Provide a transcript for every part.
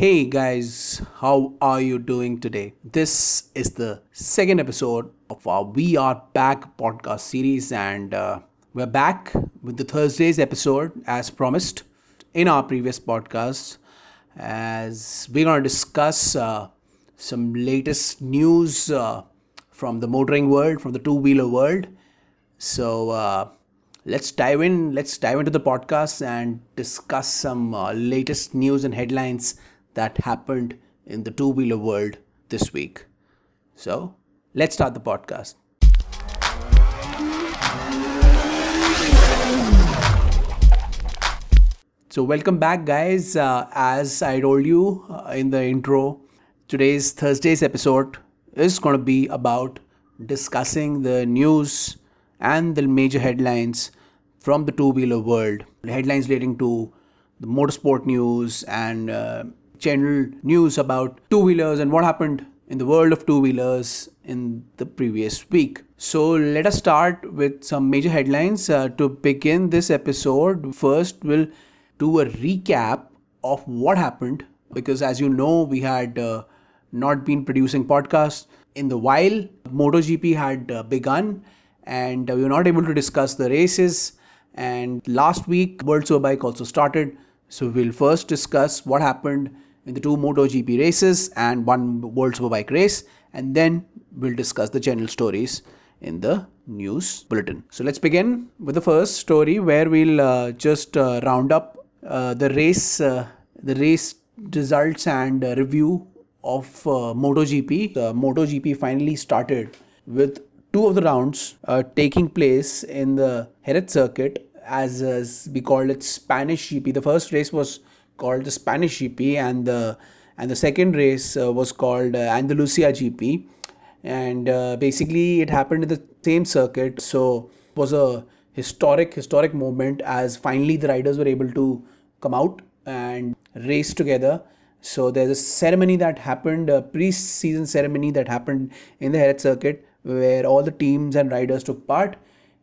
Hey guys, how are you doing today? This is the second episode of our We Are Back podcast series, and uh, we're back with the Thursday's episode as promised in our previous podcast. As we're going to discuss uh, some latest news uh, from the motoring world, from the two wheeler world. So, uh, let's dive in let's dive into the podcast and discuss some uh, latest news and headlines that happened in the two wheeler world this week. So let's start the podcast. So welcome back guys. Uh, as i told you uh, in the intro today's thursday's episode is going to be about discussing the news and the major headlines from the two wheeler world. Headlines relating to the motorsport news and uh, general news about two wheelers and what happened in the world of two wheelers in the previous week. So let us start with some major headlines. Uh, to begin this episode, first we'll do a recap of what happened because, as you know, we had uh, not been producing podcasts in the while. MotoGP had uh, begun and we were not able to discuss the races. And last week, World Superbike also started. So we'll first discuss what happened in the two MotoGP races and one World Superbike race, and then we'll discuss the general stories in the news bulletin. So let's begin with the first story where we'll uh, just uh, round up uh, the race, uh, the race results and uh, review of uh, MotoGP. The MotoGP finally started with two of the rounds taking place in the Jerez circuit, as, as we called it Spanish GP. The first race was called the Spanish GP, and the and the second race uh, was called uh, Andalusia GP. And uh, basically, it happened in the same circuit, so it was a historic historic moment as finally the riders were able to come out and race together. So there's a ceremony that happened, a pre-season ceremony that happened in the Jerez circuit where all the teams and riders took part.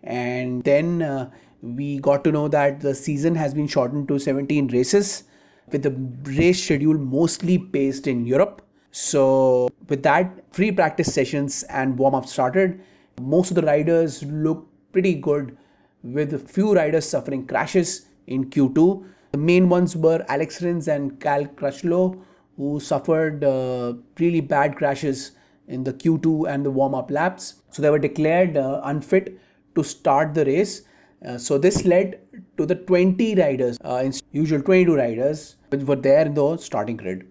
And then uh, we got to know that the season has been shortened to 17 races with the race schedule mostly based in Europe. So, with that, free practice sessions and warm up started. Most of the riders look pretty good, with a few riders suffering crashes in Q2. The main ones were Alex Rins and Cal Crutchlow, who suffered uh, really bad crashes in the Q2 and the warm up laps. So they were declared uh, unfit to start the race. Uh, so this led to the 20 riders, uh, usual 22 riders, which were there in the starting grid.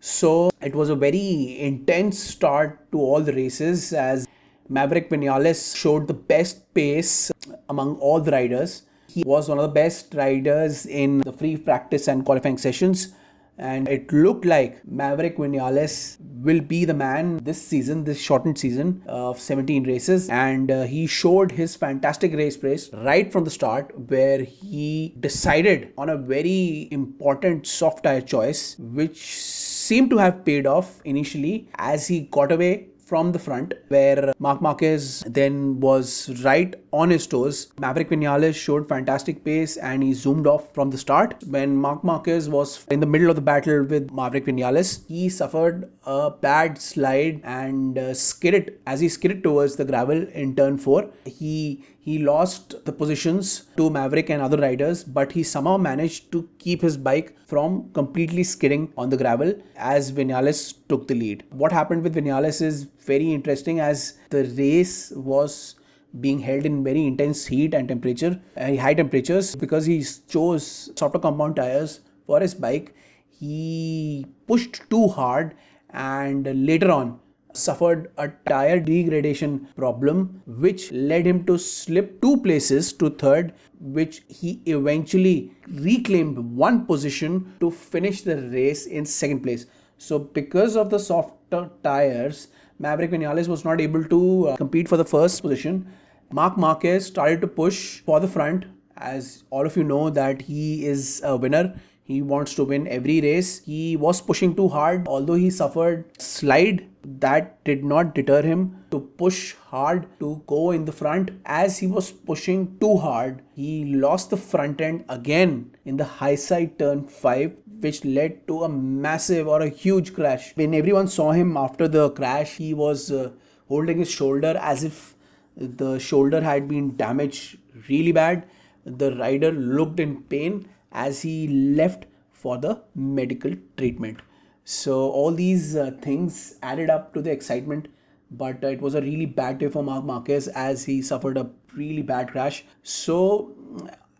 So it was a very intense start to all the races as Maverick Vinales showed the best pace among all the riders. He was one of the best riders in the free practice and qualifying sessions and it looked like Maverick Vinales will be the man this season, this shortened season of 17 races. And uh, he showed his fantastic race pace right from the start, where he decided on a very important soft tire choice, which seemed to have paid off initially as he got away from the front, where Marc Marquez then was right on his toes. Maverick Vinales showed fantastic pace and he zoomed off from the start. When Marc Marquez was in the middle of the battle with Maverick Vinales, he suffered a bad slide and uh, skidded as he skidded towards the gravel in turn 4. He he lost the positions to Maverick and other riders, but he somehow managed to keep his bike from completely skidding on the gravel as Vinales took the lead. What happened with Vinales is very interesting as the race was being held in very intense heat and temperature, uh, high temperatures, because he chose softer compound tires for his bike. He pushed too hard, and later on, suffered a tire degradation problem, which led him to slip two places to third, which he eventually reclaimed one position to finish the race in second place. So, because of the softer tires, Maverick Vinales was not able to uh, compete for the first position. Marc Marquez started to push for the front, as all of you know that he is a winner. He wants to win every race. He was pushing too hard, although he suffered slide that did not deter him to push hard to go in the front. As he was pushing too hard, he lost the front end again in the high side turn 5, which led to a massive or a huge crash. When everyone saw him after the crash, he was uh, holding his shoulder as if the shoulder had been damaged really bad. The rider looked in pain as he left for the medical treatment. So all these uh, things added up to the excitement, but uh, it was a really bad day for Marc Marquez as he suffered a really bad crash. So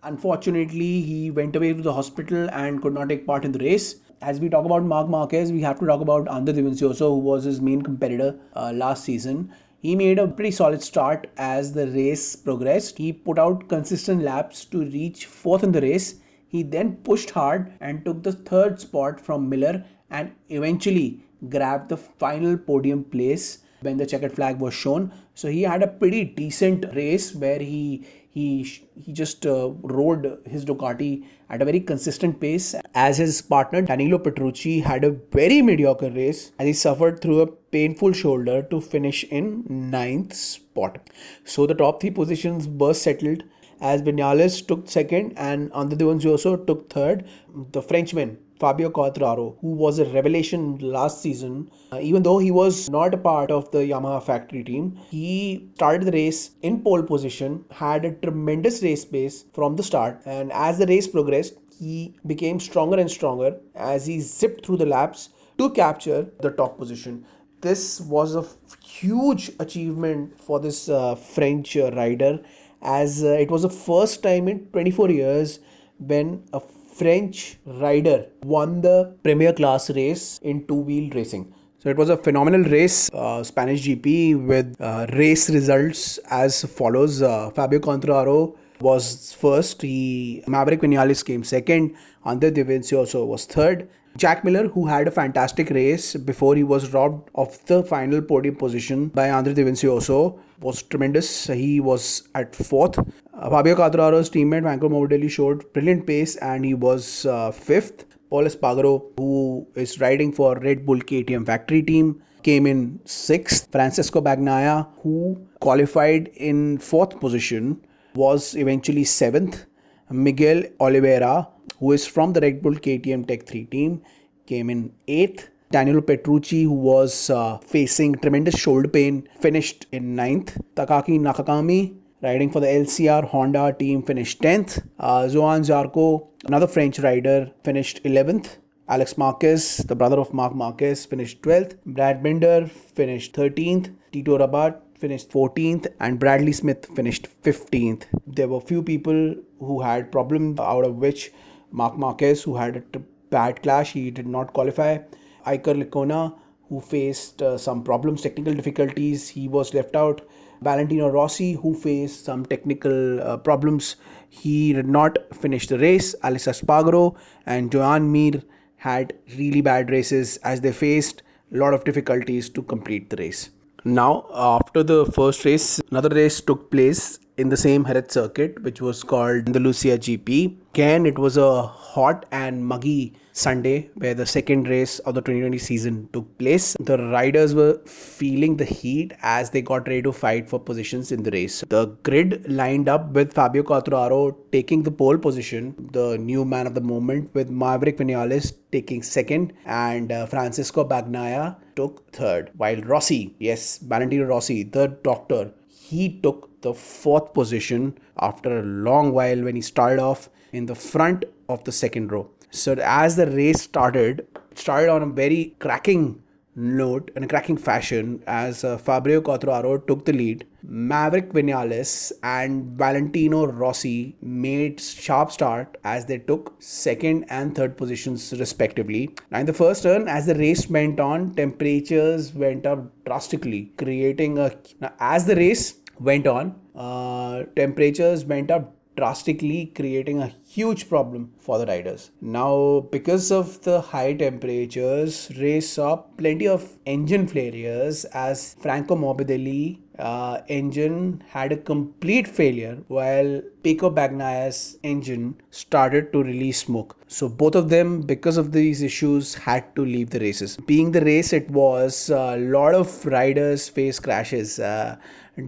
unfortunately, he went away to the hospital and could not take part in the race. As we talk about Marc Marquez, we have to talk about Andre Dovizioso, who was his main competitor uh, last season. He made a pretty solid start as the race progressed. He put out consistent laps to reach fourth in the race. He then pushed hard and took the third spot from Miller and eventually grabbed the final podium place when the checkered flag was shown. So he had a pretty decent race where he he he just uh, rode his Ducati at a very consistent pace. As his partner Danilo Petrucci had a very mediocre race as he suffered through a painful shoulder to finish in ninth spot. So the top three positions were settled as Vinales took second and Andre Dovizioso took third. The Frenchman Fabio Quartararo, who was a revelation last season, uh, even though he was not a part of the Yamaha factory team, he started the race in pole position, had a tremendous race pace from the start, and as the race progressed, he became stronger and stronger as he zipped through the laps to capture the top position. This was a huge achievement for this uh, French uh, rider as uh, it was the first time in 24 years when a French rider won the premier class race in two wheel racing. So it was a phenomenal race, uh, Spanish GP, with uh, race results as follows. Uh, Fabio Quartararo was first. He Maverick Vinales came second. Andre Dovizioso was third. Jack Miller, who had a fantastic race before he was robbed of the final podium position by Andre Dovizioso, was tremendous. He was at fourth. Uh, Fabio Quartararo's teammate Franco Morbidelli showed brilliant pace and he was uh, fifth. Pol Espargaro, who is riding for Red Bull KTM factory team, came in sixth. Francesco Bagnaia, who qualified in fourth position, was eventually seventh. Miguel Oliveira, who is from the Red Bull KTM Tech 3 team, came in eighth. Daniel Petrucci, who was uh, facing tremendous shoulder pain, finished in ninth. Takaki Nakagami, riding for the LCR Honda team, finished 10th. Uh, Zarco, another French rider, finished 11th. Alex Marquez, the brother of Marc Marquez, finished 12th. Brad Binder finished 13th. Tito Rabat finished 14th and Bradley Smith finished 15th. There were few people who had problems out of which Marc Marquez who had a bad clash he did not qualify. Iker Lecuona who faced uh, some problems technical difficulties he was left out. Valentino Rossi who faced some technical uh, problems he did not finish the race. Alex Espargaro and Joan Mir had really bad races as they faced a lot of difficulties to complete the race. Now, after the first race, another race took place in the same Jerez circuit, which was called Andalusia GP. Again, it was a hot and muggy Sunday where the second race of the 2020 season took place. The riders were feeling the heat as they got ready to fight for positions in the race. The grid lined up with Fabio Quartararo taking the pole position, the new man of the moment, with Maverick Vinales taking second and uh, Francisco Bagnaia took third. While Rossi, yes, Valentino Rossi, the doctor, he took the fourth position after a long while when he started off in the front of the second row. So as the race started, it started on a very cracking note in a cracking fashion as uh, Fabio Quartararo took the lead. Maverick Vinales and Valentino Rossi made sharp start as they took second and third positions respectively. Now in the first turn, as the race went on, temperatures went up drastically, creating a now as the race went on, uh, temperatures went up drastically creating a huge problem for the riders. Now, because of the high temperatures, race saw plenty of engine failures as Franco Morbidelli uh, engine had a complete failure while Pecco Bagnaia's engine started to release smoke. So both of them, because of these issues, had to leave the races. Being the race it was, a lot of riders face crashes. Uh,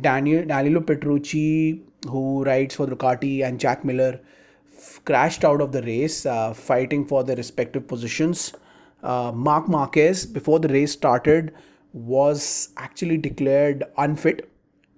Daniel Danilo Petrucci, who rides for Ducati, and Jack Miller f- crashed out of the race, uh, fighting for their respective positions. Uh, Marc Marquez, before the race started, was actually declared unfit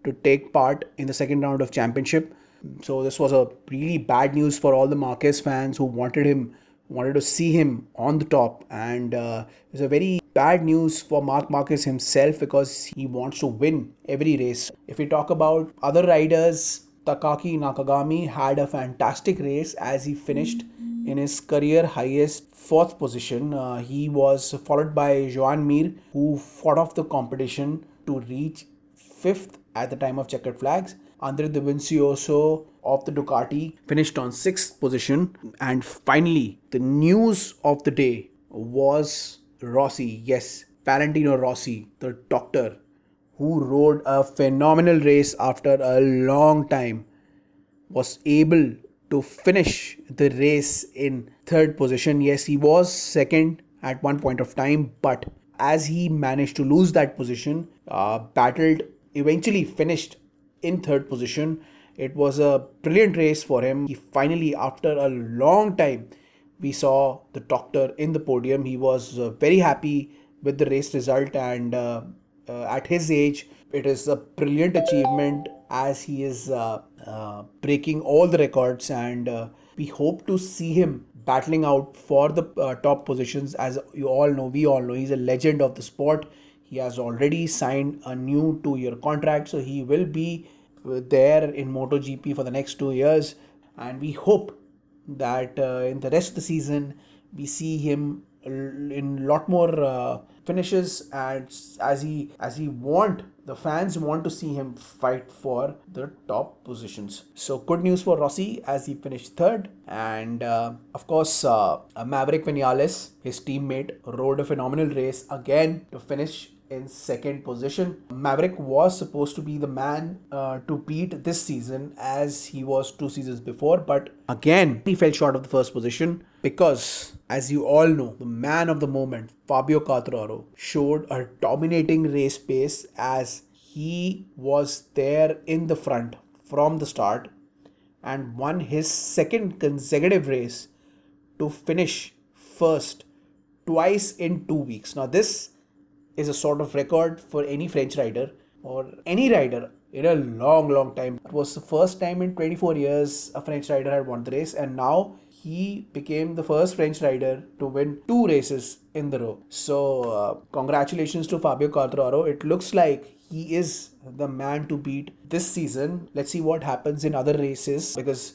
to take part in the second round of championship. So this was a really bad news for all the Marquez fans who wanted him, wanted to see him on the top, and uh, it's a very bad news for Marc Marquez himself because he wants to win every race. If we talk about other riders, Takaki Nakagami had a fantastic race as he finished in his career highest fourth position. Uh, he was followed by Joan Mir, who fought off the competition to reach fifth at the time of checkered flags. Andre Dovizioso of the Ducati finished on sixth position. And finally, the news of the day was Rossi. Yes, Valentino Rossi, the doctor, who rode a phenomenal race after a long time, was able to finish the race in third position. Yes, he was second at one point of time, but as he managed to lose that position, uh, battled, eventually finished in third position. It was a brilliant race for him. He finally, after a long time, we saw the doctor in the podium. He was uh, very happy with the race result, and uh, uh, at his age, it is a brilliant achievement as he is uh, uh, breaking all the records. And uh, we hope to see him battling out for the top positions. As you all know, we all know, he's a legend of the sport. He has already signed a new two year contract, so he will be there in MotoGP for the next two years. And we hope that uh, in the rest of the season we see him in lot more uh, finishes. And as he as he want the fans want to see him fight for the top positions. So good news for rossi as he finished third. And uh, of course uh, maverick vinales his teammate rode a phenomenal race again to finish in second position. Maverick was supposed to be the man uh, to beat this season as he was two seasons before, but again, he fell short of the first position because, as you all know, the man of the moment, Fabio Quartararo, showed a dominating race pace as he was there in the front from the start and won his second consecutive race to finish first twice in two weeks. Now, this is a sort of record for any French rider or any rider in a long, long time. It was the first time in 24 years a French rider had won the race, and now he became the first French rider to win two races in the row. So, uh, congratulations to Fabio Quartararo. It looks like he is the man to beat this season. Let's see what happens in other races because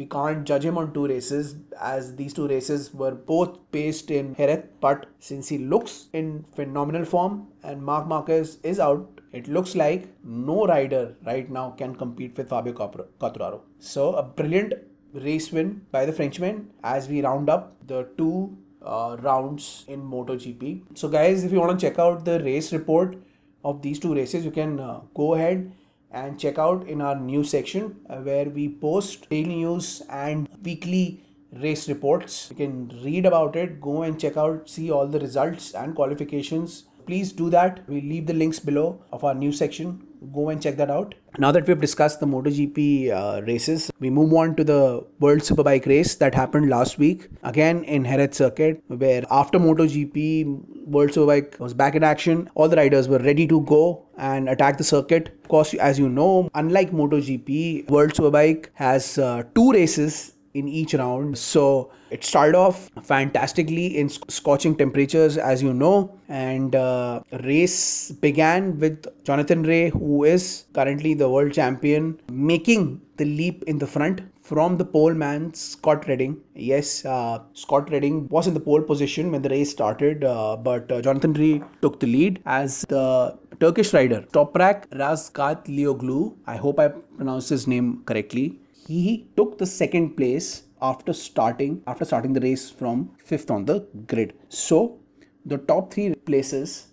we can't judge him on two races as these two races were both paced in Jerez. But since he looks in phenomenal form and Marc Marquez is out, it looks like no rider right now can compete with Fabio Quartararo. So a brilliant race win by the Frenchman as we round up the two uh, rounds in MotoGP. So guys, if you want to check out the race report of these two races, you can uh, go ahead and check out in our news section uh, where we post daily news and weekly race reports. You can read about it, go and check out, see all the results and qualifications. Please do that. We leave the links below of our news section. Go and check that out. Now that we've discussed the MotoGP uh, races, we move on to the World Superbike race that happened last week. Again in Jerez Circuit, where after MotoGP, World Superbike was back in action. All the riders were ready to go and attack the circuit. Of course, as you know, unlike MotoGP, World Superbike has uh, two races in each round. So it started off fantastically in scorching temperatures, as you know, and uh, race began with Jonathan Rea, who is currently the world champion, making the leap in the front from the pole man Scott Redding. Yes, uh, Scott Redding was in the pole position when the race started, uh, but uh, Jonathan Rea took the lead as the Turkish rider Toprak Razgatlioglu. I hope I pronounced his name correctly he took the second place after starting after starting the race from fifth on the grid. So the top three places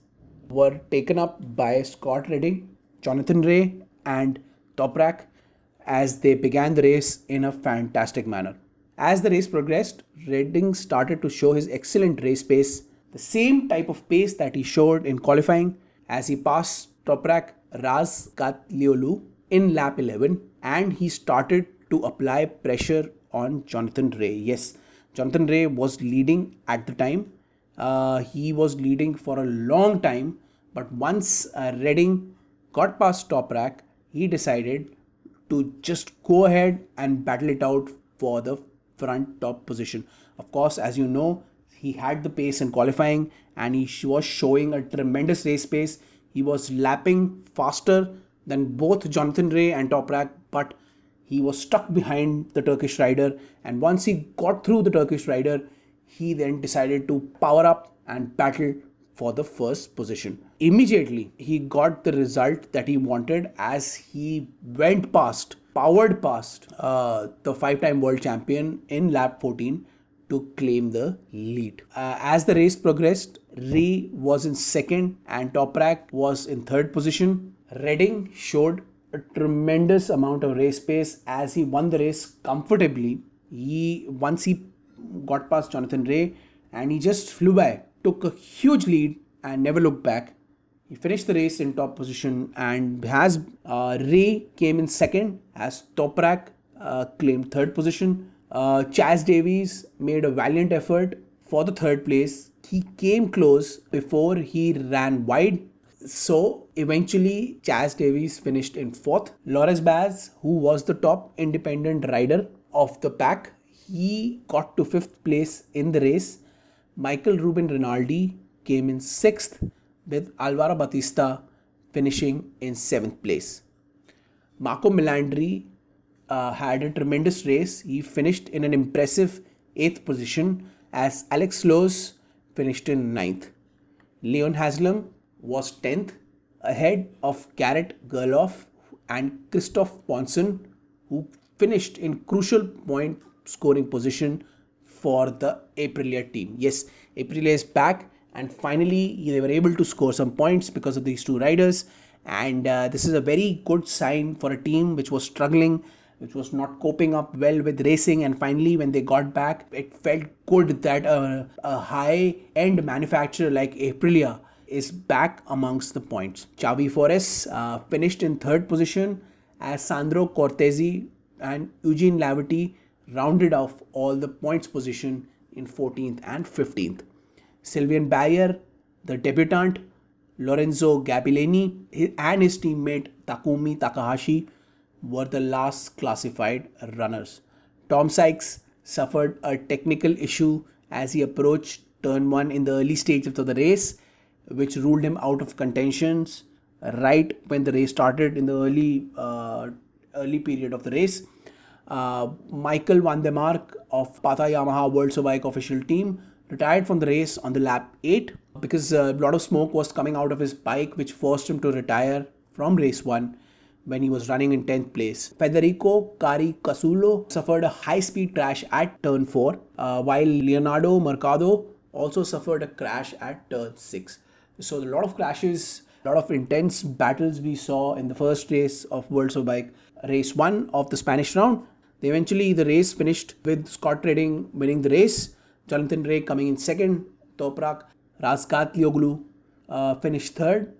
were taken up by Scott Redding, Jonathan Rea, and Toprak as they began the race in a fantastic manner. As the race progressed, Redding started to show his excellent race pace, the same type of pace that he showed in qualifying as he passed Toprak Razgatlioglu in lap 11 and he started to apply pressure on Jonathan Rea. Yes, Jonathan Rea was leading at the time. Uh, he was leading for a long time, but once uh, Redding got past Toprak, he decided to just go ahead and battle it out for the front top position. Of course, as you know, he had the pace in qualifying and he was showing a tremendous race pace. He was lapping faster than both Jonathan Rea and Toprak, but he was stuck behind the Turkish rider. And once he got through the Turkish rider, he then decided to power up and battle for the first position. Immediately, he got the result that he wanted as he went past, powered past uh, the five time world champion in lap 14 to claim the lead. Uh, as the race progressed, Rea was in second and Toprak was in third position. Redding showed a tremendous amount of race pace as he won the race comfortably. He once he got past Jonathan Rea and he just flew by took a huge lead and never looked back. He finished the race in top position and has uh, Rea came in second as Toprak uh, claimed third position. Uh, Chaz Davies made a valiant effort for the third place. He came close before he ran wide. So eventually, Chaz Davies finished in fourth. Loris Baz, who was the top independent rider of the pack, he got to fifth place in the race Michael Ruben Rinaldi came in sixth, with Alvaro Bautista finishing in seventh place. Marco Melandri uh, had a tremendous race. He finished in an impressive eighth position as Alex Lowes finished in ninth. Leon Haslam was 10th ahead of Garrett Gerloff and Christophe Ponsson who finished in crucial point scoring position for the Aprilia team. Yes, Aprilia is back, and finally they were able to score some points because of these two riders. And uh, this is a very good sign for a team which was struggling, which was not coping up well with racing. And finally, when they got back, it felt good that a, a high end manufacturer like Aprilia is back amongst the points. Xavi Forés uh, finished in third position as Sandro Cortese and Eugene Laverty rounded off all the points position in 14th and 15th. Sylvain Barrier, the debutant, Lorenzo Gabellini, and his teammate Takumi Takahashi were the last classified runners. Tom Sykes suffered a technical issue as he approached turn 1 in the early stages of the race, which ruled him out of contentions right when the race started in the early uh, early period of the race. Uh, Michael Van der Mark of Pata Yamaha World Superbike official team retired from the race on the lap 8 because a lot of smoke was coming out of his bike, which forced him to retire from race 1 when he was running in 10th place. Federico Caricasulo suffered a high speed crash at turn 4, uh, while Leonardo Mercado also suffered a crash at turn 6. So, a lot of crashes, a lot of intense battles we saw in the first race of World Superbike, race 1 of the Spanish round. Eventually, the race finished with Scott Redding winning the race, Jonathan Rea coming in second, Toprak Razgatlioglu uh, finished third,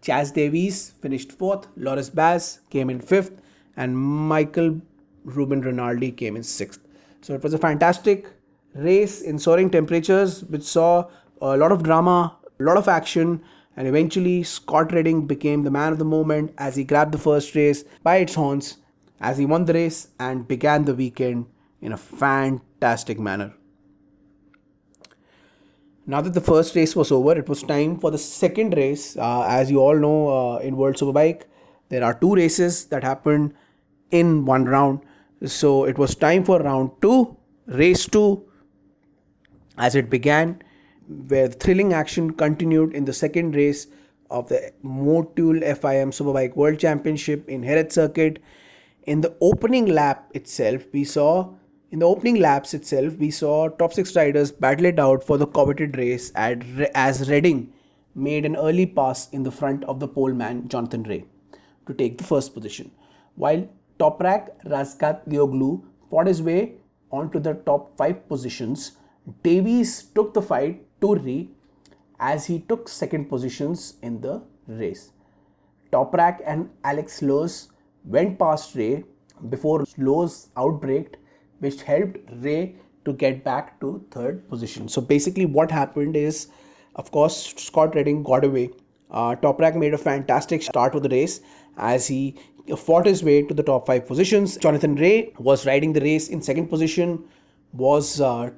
Chaz Davies finished fourth, Loris Baz came in fifth, and Michael Ruben Rinaldi came in sixth. So it was a fantastic race in soaring temperatures, which saw a lot of drama, a lot of action, and eventually Scott Redding became the man of the moment as he grabbed the first race by its horns as he won the race and began the weekend in a fantastic manner. Now that the first race was over, it was time for the second race. Uh, as you all know, uh, in World Superbike, there are two races that happen in one round. So it was time for round two, race two, as it began, where thrilling action continued in the second race of the Motul FIM Superbike World Championship in Jerez Circuit in the opening lap itself, we saw in the opening laps itself, we saw top six riders battle it out for the coveted race at, as Redding made an early pass in the front of the pole man Jonathan Rea to take the first position, while Toprak Razgatlioglu fought his way onto the top five positions. Davies took the fight to Rea as he took second positions in the race. Toprak and Alex Lowes went past Rea before Lowes outbraked, which helped Rea to get back to third position. So basically, what happened is, of course, Scott Redding got away. Uh, Toprak made a fantastic start to the race as he fought his way to the top five positions. Jonathan Rea was riding the race in second position, was uh,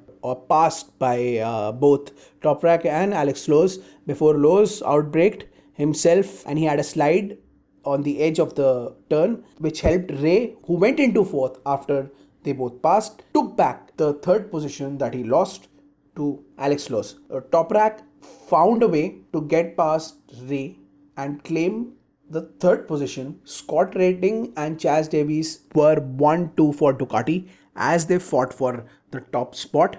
passed by uh, both Toprak and Alex Lowes before Lowes outbraked himself and he had a slide on the edge of the turn, which helped Rea who went into fourth after they both passed, took back the third position that he lost to Alex Lowes. Uh, Toprak found a way to get past Rea and claim the third position. Scott Redding and Chaz Davies were 1 2 for Ducati as they fought for the top spot.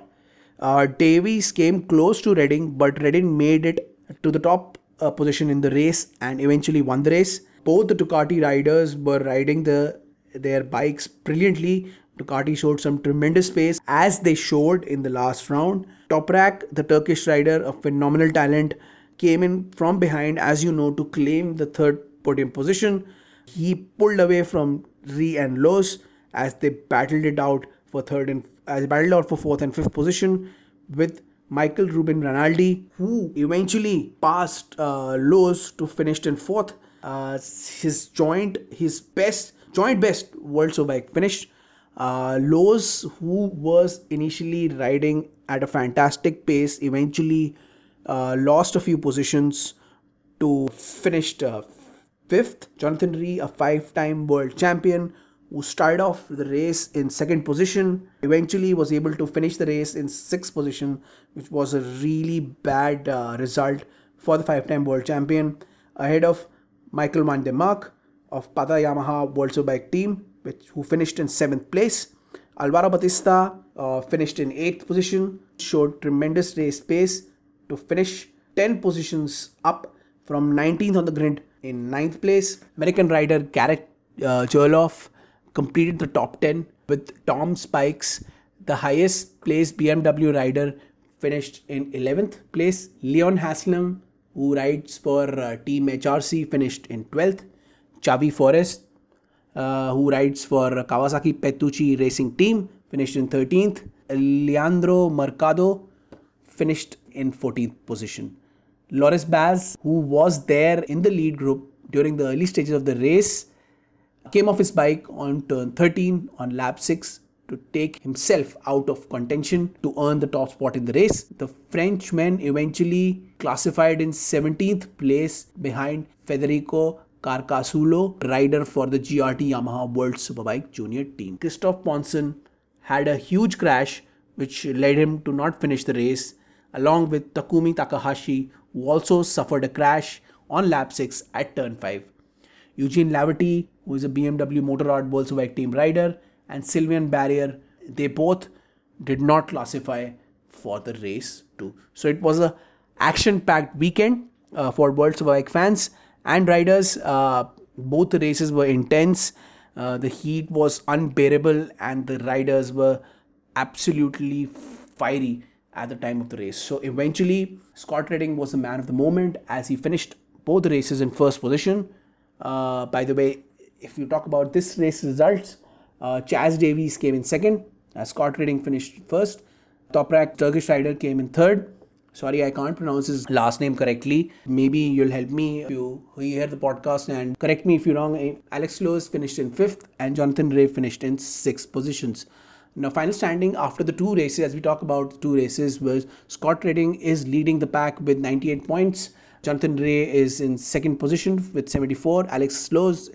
Uh, Davies came close to Redding, but Redding made it to the top uh, position in the race and eventually won the race. Both the Ducati riders were riding the their bikes brilliantly. Ducati showed some tremendous pace as they showed in the last round. Toprak, the Turkish rider, a phenomenal talent, came in from behind, as you know, to claim the third podium position. He pulled away from Rea and Lowes as they battled it out for third and as battled out for fourth and fifth position with Michael Ruben Rinaldi, who eventually passed uh, Lowes to finish in fourth. Uh, his joint, his best joint best World Superbike finish. Uh, Lowes, who was initially riding at a fantastic pace, eventually uh, lost a few positions to finished uh, fifth. Jonathan Rea, a five-time world champion, who started off the race in second position, eventually was able to finish the race in sixth position, which was a really bad uh, result for the five time world champion, ahead of Michael van der Mark of Pata Yamaha World Superbike team, which, who finished in seventh place. Alvaro Bautista uh, finished in eighth position, showed tremendous race pace to finish 10 positions up from 19th on the grid in ninth place. American rider Garrett uh, completed the top 10 with Tom Sykes, the highest placed BMW rider, finished in 11th place. Leon Haslam, who rides for uh, Team HRC, finished in 12th. Xavi Forés, uh, who rides for Kawasaki Petrucci Racing Team, finished in 13th. Leandro Mercado finished in 14th position. Loris Baz, who was there in the lead group during the early stages of the race, came off his bike on turn 13 on lap 6 to take himself out of contention to earn the top spot in the race. The Frenchman eventually classified in 17th place behind Federico Carcasulo, rider for the GRT Yamaha World Superbike Junior team. Christophe Ponsson had a huge crash which led him to not finish the race, along with Takumi Takahashi, who also suffered a crash on lap 6 at turn 5. Eugene Laverty, who is a BMW Motorrad Superbike team rider, and Sylvain Barrier, they both did not classify for the race too. So it was a action-packed weekend uh, for Superbike fans and riders. Uh, both races were intense. Uh, the heat was unbearable, and the riders were absolutely fiery at the time of the race. So eventually, Scott Redding was the man of the moment as he finished both races in first position. Uh, by the way, if you talk about this race results, uh, Chaz Davies came in second. Uh, Scott Redding finished first. Toprak Turkish rider came in third. Sorry, I can't pronounce his last name correctly. Maybe you'll help me if you hear the podcast and correct me if you're wrong. Alex Lowes finished in fifth and Jonathan Rea finished in sixth positions. Now, final standing after the two races, as we talk about two races, was Scott Redding is leading the pack with 98 points. Jonathan Rea is in second position with 74. Alex Lowes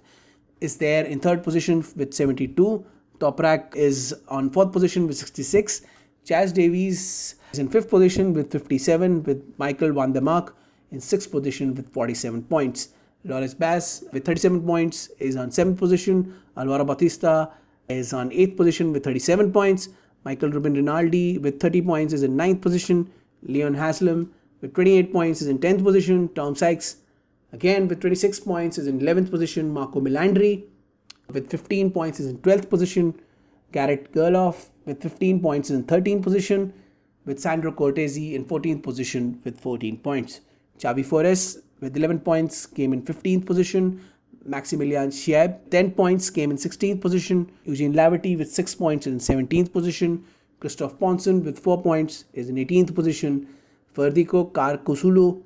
is there in third position with 72. Toprak is on fourth position with 66. Chaz Davies is in fifth position with 57, with Michael van der Mark in sixth position with 47 points. Loris Baz with 37 points is on 7th position. Alvaro Bautista is on 8th position with 37 points. Michael Ruben Rinaldi with 30 points is in ninth position. Leon Haslam with 28 points is in 10th position. Tom Sykes again with 26 points is in 11th position. Marco Melandri with 15 points is in 12th position. Garrett Gerloff with 15 points is in 13th position. With Sandro Cortese in 14th position with 14 points. Xavi Forés with 11 points came in 15th position. Maximilian Scheibe, 10 points, came in 16th position. Eugene Laverty with 6 points is in 17th position. Christophe Ponsson with 4 points is in 18th position. Federico Carcusulo,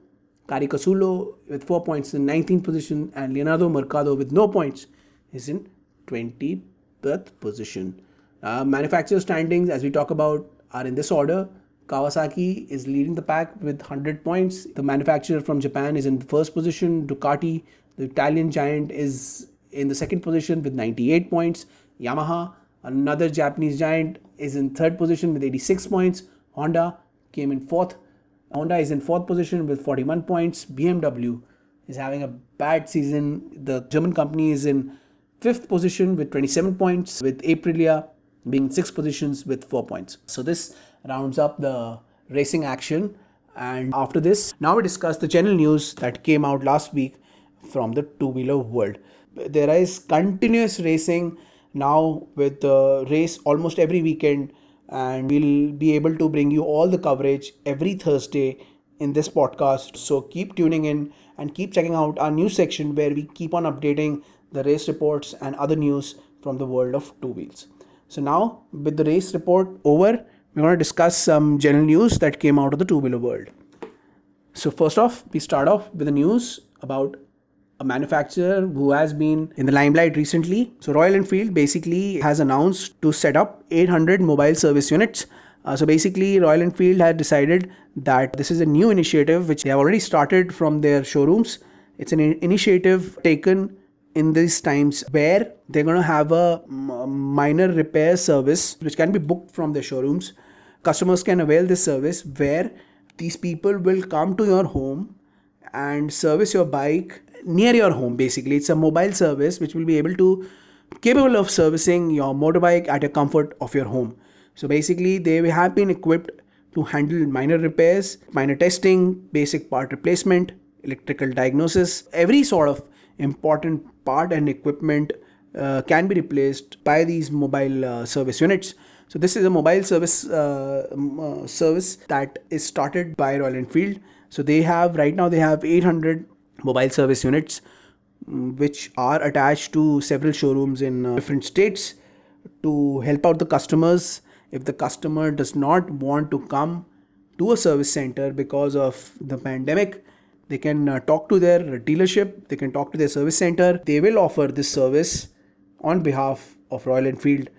Caricasulo with 4 points in 19th position. And Leonardo Mercado with no points is in 20th position. Uh, manufacturer standings, as we talk about, are in this order. Kawasaki is leading the pack with 100 points. The manufacturer from Japan is in the first position. Ducati the Italian giant is in the second position with 98 points. Yamaha, another Japanese giant, is in third position with 86 points. Honda came in fourth. Honda is in fourth position with 41 points. BMW is having a bad season. The German company is in fifth position with 27 points, with Aprilia being six positions with four points. So this rounds up the racing action. And after this, now we discuss the general news that came out last week from the two wheeler world. There is continuous racing now with the race almost every weekend, and we'll be able to bring you all the coverage every Thursday in this podcast. So keep tuning in and keep checking out our news section where we keep on updating the race reports and other news from the world of two wheels. So now, with the race report over, we're going to discuss some general news that came out of the two wheeler world. So, first off, we start off with the news about a manufacturer who has been in the limelight recently. So, Royal Enfield basically has announced to set up 800 mobile service units. Uh, so, basically, Royal Enfield had decided that this is a new initiative which they have already started from their showrooms. It's an in- initiative taken in these times where they're going to have a minor repair service which can be booked from their showrooms. Customers can avail this service where these people will come to your home and service your bike near your home basically. It's a mobile service which will be able to capable of servicing your motorbike at a comfort of your home. So basically they have been equipped to handle minor repairs minor testing basic part replacement electrical diagnosis. Every sort of important part and equipment uh, can be replaced by these mobile uh, service units. So this is a mobile service uh, uh service that is started by Royal Enfield. So they have right now they have 800 mobile service units mm, which are attached to several showrooms in uh, different states to help out the customers. If the customer does not want to come to a service center because of the pandemic they can uh, talk to their dealership they can talk to their service center. They will offer this service on behalf of royal enfield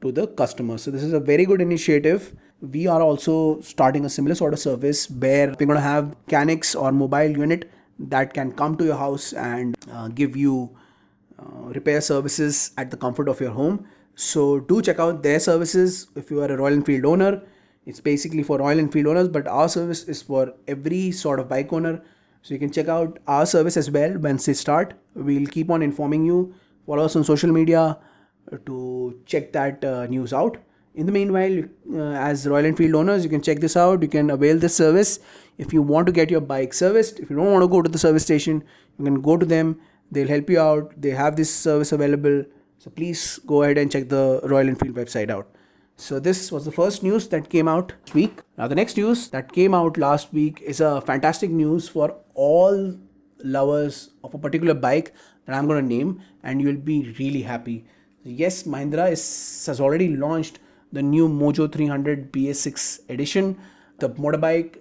to the customer so this is a very good initiative. We are also starting a similar sort of service where we're going to have mechanics or mobile unit that can come to your house and uh, give you uh, repair services at the comfort of your home. So do check out their services if you are a Royal Enfield owner. It's basically for Royal Enfield owners, but our service is for every sort of bike owner. So you can check out our service as well once they start. We'll keep on informing you. Follow us on social media to check that uh, news out. In the meanwhile, uh, as Royal Enfield owners, you can check this out. You can avail this service if you want to get your bike serviced. If you don't want to go to the service station, you can go to them. They'll help you out. They have this service available. So please go ahead and check the Royal Enfield website out. So this was the first news that came out this week. Now the next news that came out last week is a fantastic news for all lovers of a particular bike that I'm going to name, and you'll be really happy. Yes, Mahindra is, has already launched the new Mojo 300 BS6 edition. The motorbike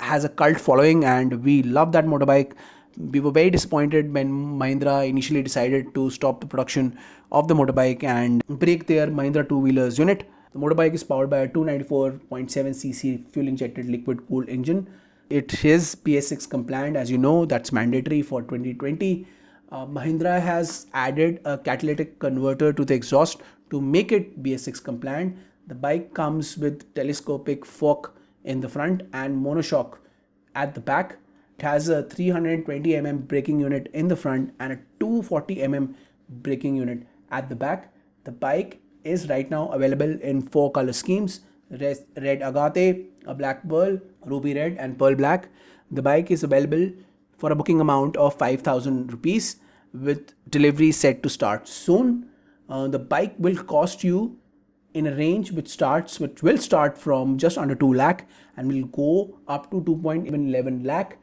has a cult following and we love that motorbike. We were very disappointed when Mahindra initially decided to stop the production of the motorbike and break their Mahindra two wheelers unit. The motorbike is powered by a 294.7cc fuel injected liquid cooled engine. It is BS6 compliant, as you know, that's mandatory for 2020. Uh, Mahindra has added a catalytic converter to the exhaust to make it BS6 compliant, the bike comes with telescopic fork in the front and monoshock at the back. It has a 320 mm braking unit in the front and a 240 mm braking unit at the back. The bike is right now available in four color schemes red, red agate, a black pearl, ruby red, and pearl black. The bike is available for a booking amount of 5000 rupees with delivery set to start soon. Uh, the bike will cost you in a range which starts which will start from just under 2 lakh and will go up to 2.11 lakh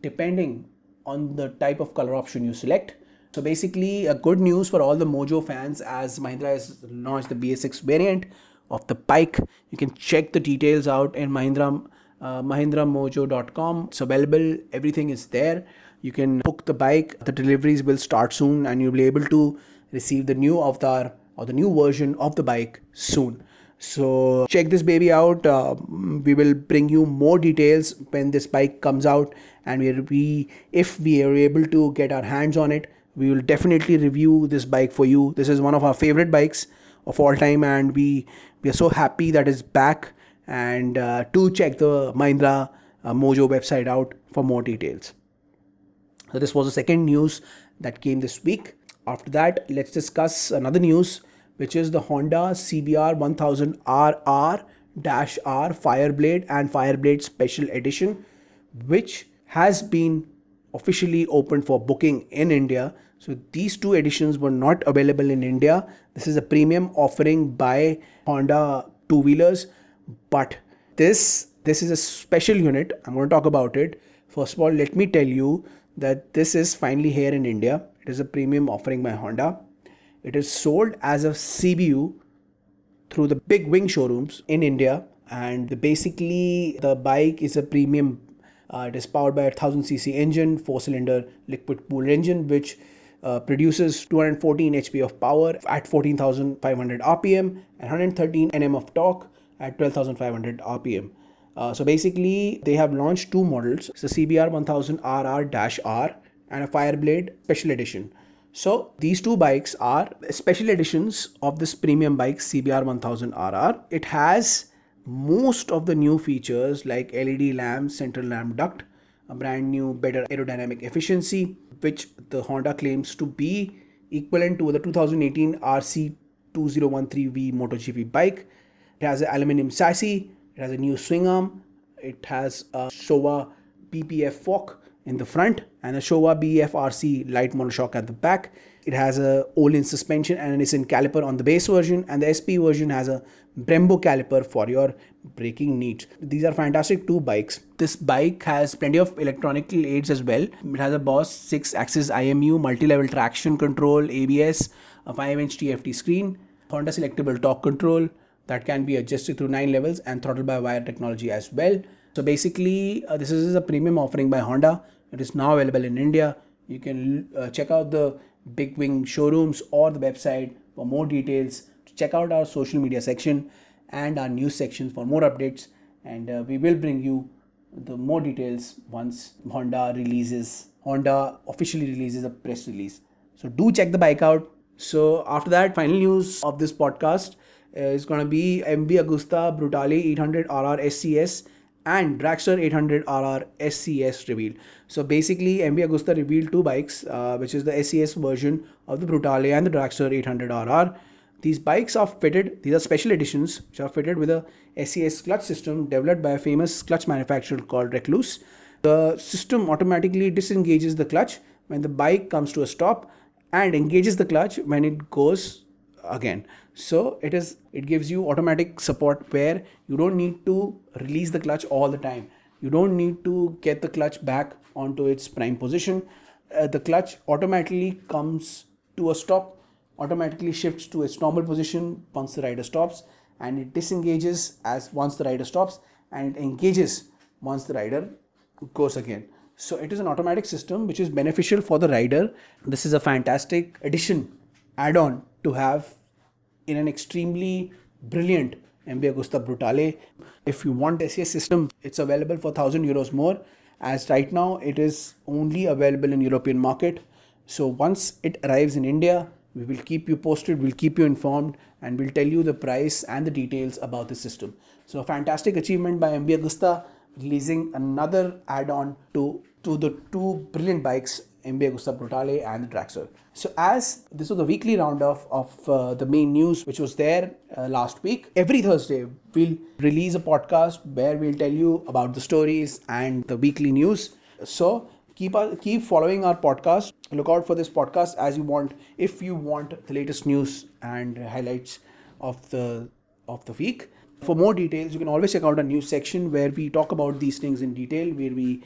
depending on the type of color option you select. So basically, a good news for all the Mojo fans as Mahindra has launched the BS6 variant of the bike. You can check the details out in Mahindra uh, mahindramojo.com. It's available. Everything is there. You can book the bike. The deliveries will start soon, and you'll be able to receive the new avatar or the new version of the bike soon. So check this baby out. Uh, we will bring you more details when this bike comes out, and we, we if we are able to get our hands on it, we will definitely review this bike for you. This is one of our favorite bikes of all time, and we we are so happy that it's back. And uh, to check the Mahindra uh, Mojo website out for more details. So this was the second news that came this week. After that, let's discuss another news which is the Honda CBR 1000RR-R Fireblade and Fireblade Special Edition, which has been officially opened for booking in India. So these two editions were not available in India. This is a premium offering by Honda two wheelers, but this this is a special unit. I'm going to talk about it. First of all, let me tell you that this is finally here in India. It is a premium offering by Honda. It is sold as a CBU through the big wing showrooms in India, and basically the bike is a premium. Uh, it is powered by a 1000cc engine, four-cylinder liquid cooled engine, which uh, produces 214 HP of power at 14,500 RPM and 113 Nm of torque at 12,500 RPM. Uh, so basically, they have launched two models: it's the CBR 1000 RR-R and a Fireblade Special Edition. So these two bikes are special editions of this premium bike CBR 1000 RR. It has most of the new features like LED lamp, central lamp duct, a brand new better aerodynamic efficiency, which the Honda claims to be equivalent to the 2018 RC 2013V MotoGP bike. It has an aluminum chassis, it has a new swing arm, it has a Showa BPF fork in the front and a Showa BFRC light monoshock at the back. It has a Öhlins suspension and an Nissin caliper on the base version and the SP version has a Brembo caliper for your braking needs. These are fantastic two bikes. This bike has plenty of electronic aids as well. It has a Bosch 6 axis IMU, multi-level traction control, ABS, a 5-inch TFT screen, Honda selectable torque control that can be adjusted through 9 levels and throttle by wire technology as well. So basically, uh, this is a premium offering by Honda. It is now available in India. You can uh, check out the Big Wing showrooms or the website for more details. Check out our social media section and our news section for more updates. And uh, we will bring you the more details once Honda releases Honda officially releases a press release. So do check the bike out. So after that, final news of this podcast is going to be MV Agusta Brutale 800 RR SCS and Dragster 800 RR SCS revealed. So basically, MV Agusta revealed two bikes, uh, which is the SCS version of the Brutale and the Dragster 800 RR. These bikes are fitted, these are special editions, which are fitted with a SCS clutch system developed by a famous clutch manufacturer called Rekluse. The system automatically disengages the clutch when the bike comes to a stop and engages the clutch when it goes again. So it is it gives you automatic support where you don't need to release the clutch all the time. You don't need to get the clutch back onto its prime position. Uh, the clutch automatically comes to a stop automatically shifts to its normal position once the rider stops and it disengages as once the rider stops and it engages once the rider goes again. So it is an automatic system which is beneficial for the rider. This is a fantastic addition add on to have in an extremely brilliant MV Agusta Brutale. If you want SCS system, it's available for 1000 euros more as right now it is only available in European market. So once it arrives in India, we will keep you posted, we'll keep you informed and we'll tell you the price and the details about the system. So a fantastic achievement by MV Agusta releasing another add-on to to the two brilliant bikes, MV Agusta Brutale and the. So, as this was the weekly roundup of uh, the main news which was there uh, last week, every Thursday we'll release a podcast where we'll tell you about the stories and the weekly news. So, keep uh, keep following our podcast. Look out for this podcast as you want. If you want the latest news and highlights of the of the week. For more details, you can always check out our news section where we talk about these things in detail, where we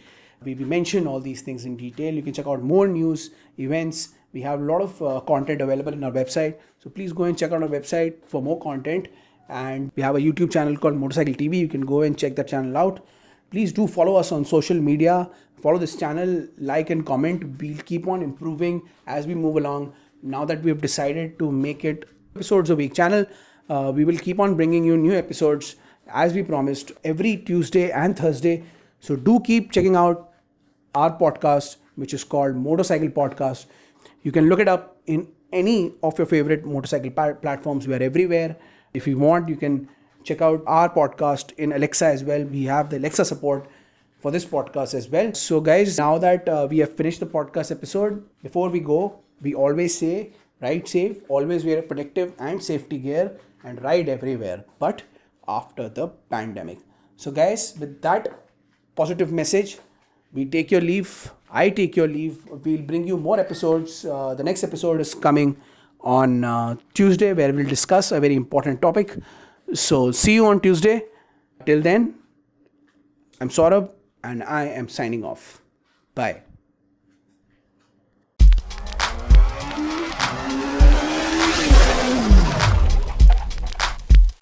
we, we mention all these things in detail. You can check out more news, events. We have a lot of uh, content available in our website. So please go and check out our website for more content. And we have a YouTube channel called Motopsychcle TV. You can go and check that channel out. Please do follow us on social media. Follow this channel, like and comment. We'll keep on improving as we move along. Now that we have decided to make it episodes a week channel, uh, we will keep on bringing you new episodes as we promised every Tuesday and Thursday. So do keep checking out our podcast, which is called Motopsychcle Podcast. You can look it up in any of your favorite motorcycle pa- platforms. We are everywhere. If you want, you can check out our podcast in Alexa as well. We have the Alexa support for this podcast as well. So, guys, now that uh, we have finished the podcast episode, before we go, we always say ride safe, always wear protective and safety gear, and ride everywhere. But after the pandemic. So, guys, with that positive message, we take your leave. I take your leave. We'll bring you more episodes. Uh, the next episode is coming on uh, Tuesday, where we'll discuss a very important topic. So, see you on Tuesday. Till then, I'm Saurabh and I am signing off. Bye.